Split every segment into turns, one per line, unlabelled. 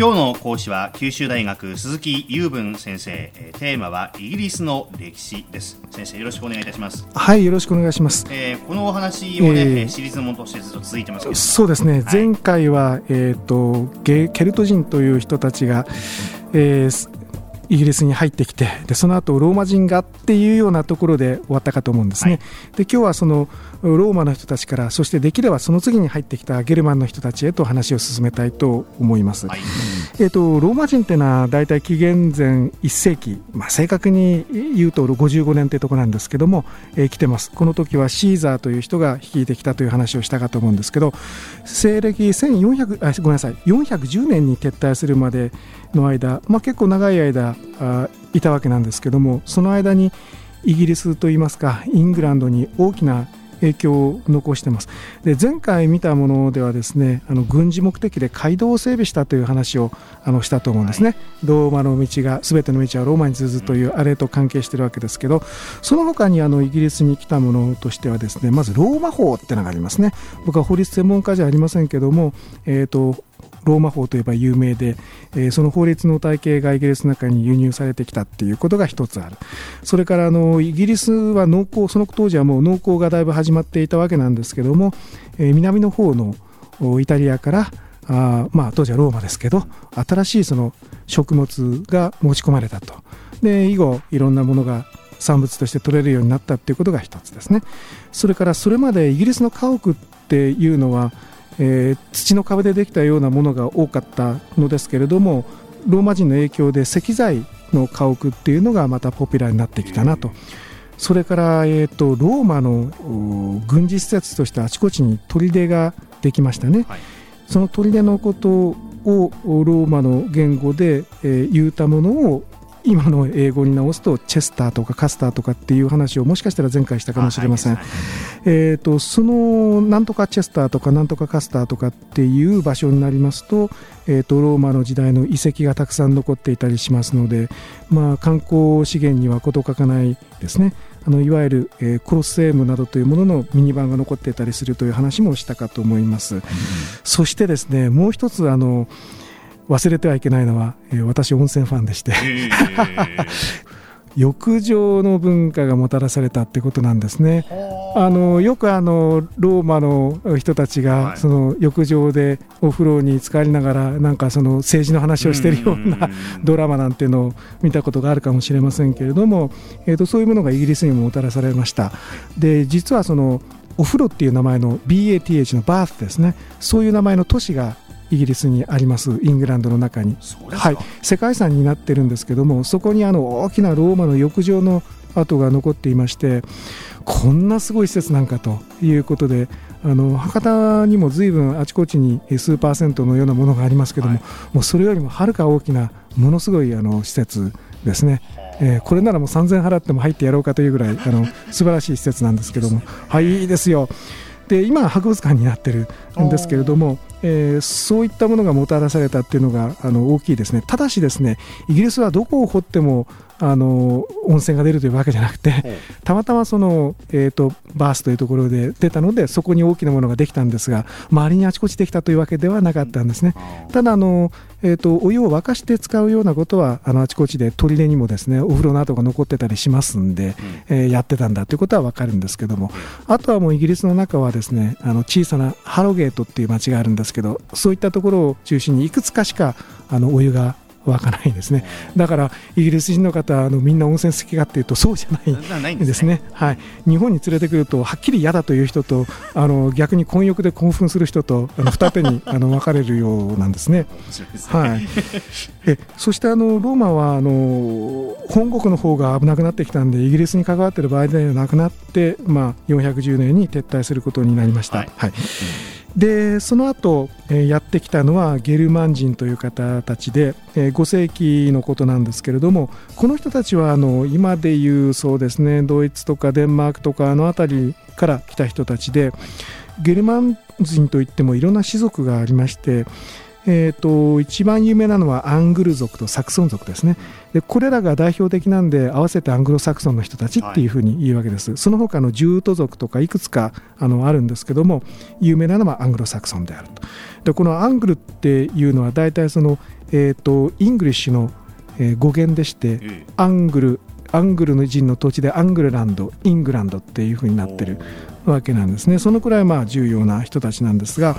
今日の講師は九州大学鈴木雄文先生。テーマはイギリスの歴史です。先生よろしくお願いいたします。
はいよろしくお願いします、
えー、このお話をね、えー、シリーズもとしてずっと続いてますけど。
そうですね、はい、前回はえっ、ー、とゲケルト人という人たちが、えー、イギリスに入ってきてでその後ローマ人がっていうようなところで終わったかと思うんですね、はい、で今日はそのローマの人たちからそしてできればその次に入ってきたゲルマンの人たちへと話を進めたいと思います、はい、えーと、ローマ人っていうのは大体紀元前1世紀、まあ、正確に言うと55年というところなんですけども、えー、来てます。この時はシーザーという人が率いてきたという話をしたかと思うんですけど西暦1400あごめんなさい410年に撤退するまでの間、まあ、結構長い間あいたわけなんですけどもその間にイギリスといいますかイングランドに大きな影響を残してます。で前回見たものではですねあの軍事目的で街道を整備したという話をあのしたと思うんですね、はい、ローマの道が全ての道はローマに通ずというあれと関係しているわけですけどその他にあのイギリスに来たものとしてはですねまずローマ法っていうのがありますね。僕は法律専門家じゃありませんけども、えーとローマ法といえば有名で、えー、その法律の体系がイギリスの中に輸入されてきたっていうことが一つある。それからあのイギリスは農耕その当時はもう農耕がだいぶ始まっていたわけなんですけども、えー、南の方のイタリアからあまあ当時はローマですけど新しいその食物が持ち込まれたと。で以後いろんなものが産物として取れるようになったっていうことが一つですね。それからそれまでイギリスの家屋っていうのはえー、土の壁でできたようなものが多かったのですけれどもローマ人の影響で石材の家屋っていうのがまたポピュラーになってきたなと。それから、えーと、ローマの軍事施設としてあちこちに砦ができましたね、はい、その砦のことをローマの言語で、えー、言うたものを今の英語に直すとチェスターとかカスターとかっていう話をもしかしたら前回したかもしれません、はい、えーと、そのなんとかチェスターとかなんとかカスターとかっていう場所になりますと,、えーと、ローマの時代の遺跡がたくさん残っていたりしますので、まあ、観光資源には事欠かないですね。あのいわゆる、えー、コロッセームなどというもののミニバンが残っていたりするという話もしたかと思います、うん、そしてですねもう一つあの忘れてはいけないのは、えー、私温泉ファンでして、浴場の文化がもたらされたってことなんですね。あ。のよくあのローマの人たちがその浴場でお風呂に浸かりながらなんかその政治の話をしているような ドラマなんていうのを見たことがあるかもしれませんけれども、えー、とそういうものがイギリスにももたらされました。で実はそのお風呂っていう名前の BATH のバースですね。そういう名前の都市がイギリスにありますイングランドの中に、はい、世界遺産になってるんですけどもそこにあの大きなローマの浴場の跡が残っていましてこんなすごい施設なんかということであの博多にも随分あちこちに数パーセントのようなものがありますけども、はい、もうそれよりもはるか大きなものすごいあの施設ですね。えー、これならもう3000円払っても入ってやろうかというぐらいあの素晴らしい施設なんですけども、はい、いいですよ。で今博物館になってるんですけれども、えー、そういったものがもたらされたっていうのがあの大きいですね。ただしですねイギリスはどこを掘ってもあの温泉が出るというわけじゃなくて、たまたまその、えーと、バースというところで出たのでそこに大きなものができたんですが周りにあちこちできたというわけではなかったんですね。ただあの、えーと、お湯を沸かして使うようなことはあのあちこちで砦にもですねお風呂の跡が残ってたりしますんで、うん、えー、やってたんだということは分かるんですけども。あとはもうイギリスの中はですねあの小さなハロゲートっていう町があるんですけどそういったところを中心にいくつかしかあのお湯が湧かないんですね。だからイギリス人の方あのみんな温泉好きかっていうとそうじゃないんですね。はい、日本に連れてくるとはっきり嫌だという人とあの逆に混浴で興奮する人とあの二手に あの分かれるようなんですね。はい、えそしてあのローマはあの本国の方が危なくなってきたんでイギリスに関わっている場合ではなくなって、まあ、410年に撤退することになりました。はい、はいでその後、え、やってきたのはゲルマン人という方たちで、え、5世紀のことなんですけれどもこの人たちはあの今でいうそうですねドイツとかデンマークとかあの辺りから来た人たちでゲルマン人といってもいろんな種族がありましてえーと、一番有名なのはアングル族とサクソン族ですね。でこれらが代表的なんで合わせてアングロサクソンの人たちっていうふうに言うわけです、はい、その他のジュート族とかいくつかあのあるんですけども有名なのはアングロサクソンであると。でこのアングルっていうのは大体その、えーと、イングリッシュの、えー、語源でして、アングルアングルの人の土地でアングルランドイングランドっていうふうになってるわけなんですね。そのくらいまあ重要な人たちなんですが、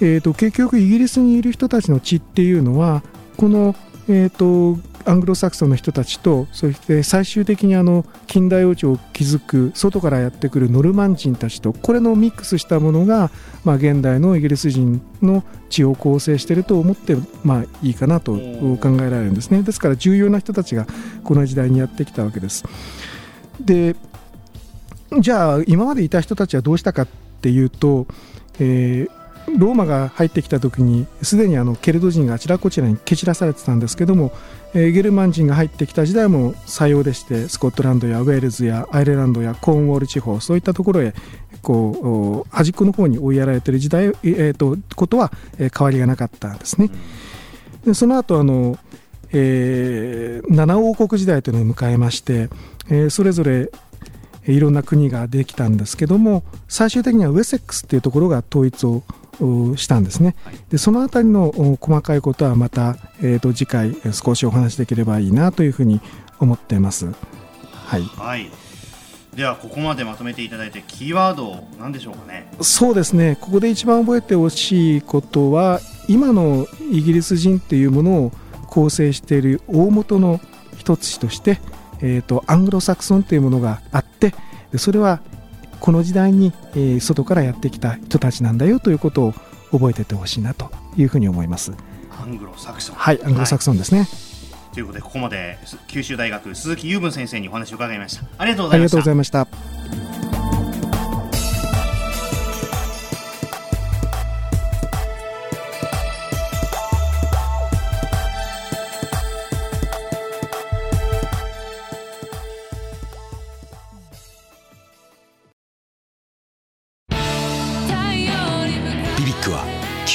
えーと、結局イギリスにいる人たちの血っていうのはこの、えーと、アングロサクソンの人たちとそして最終的にあの近代王朝を築く外からやってくるノルマン人たちとこれのミックスしたものが、まあ、現代のイギリス人の血を構成していると思って、まあ、いいかなと考えられるんですねですから重要な人たちがこの時代にやってきたわけです。でじゃあ今までいた人たちはどうしたかっていうと、えー、ローマが入ってきた時にすでにあのケルト人があちらこちらに蹴散らされてたんですけども、えー、ゲルマン人が入ってきた時代も採用でしてスコットランドやウェールズやアイルランドやコーンウォール地方そういったところへこう端っこの方に追いやられてる時代、えーと、ことは、えー、変わりがなかったんですね。でその後あの、えー、七王国時代というのを迎えまして、えー、それぞれいろんな国ができたんですけども最終的にはウェセックスっていうところが統一をしたんですね、でそのあたりの細かいことはまた、えー、と次回少しお話しできればいいなというふうに思っています。はい、
はい。ではここまでまとめていただいてキーワードなんでしょうかね。
そうですね。ここで一番覚えてほしいことは今のイギリス人っていうものを構成している大元の一つとして、えーとアングロサクソンというものがあってそれはこの時代に、えー、外からやってきた人たちなんだよということを覚えててほしいなというふうに思います。
アングロサクソン。
はいアングロサクソンですね、はい、
ということでここまで九州大学鈴木雄文先生にお話を伺いました。ありがとう
ございました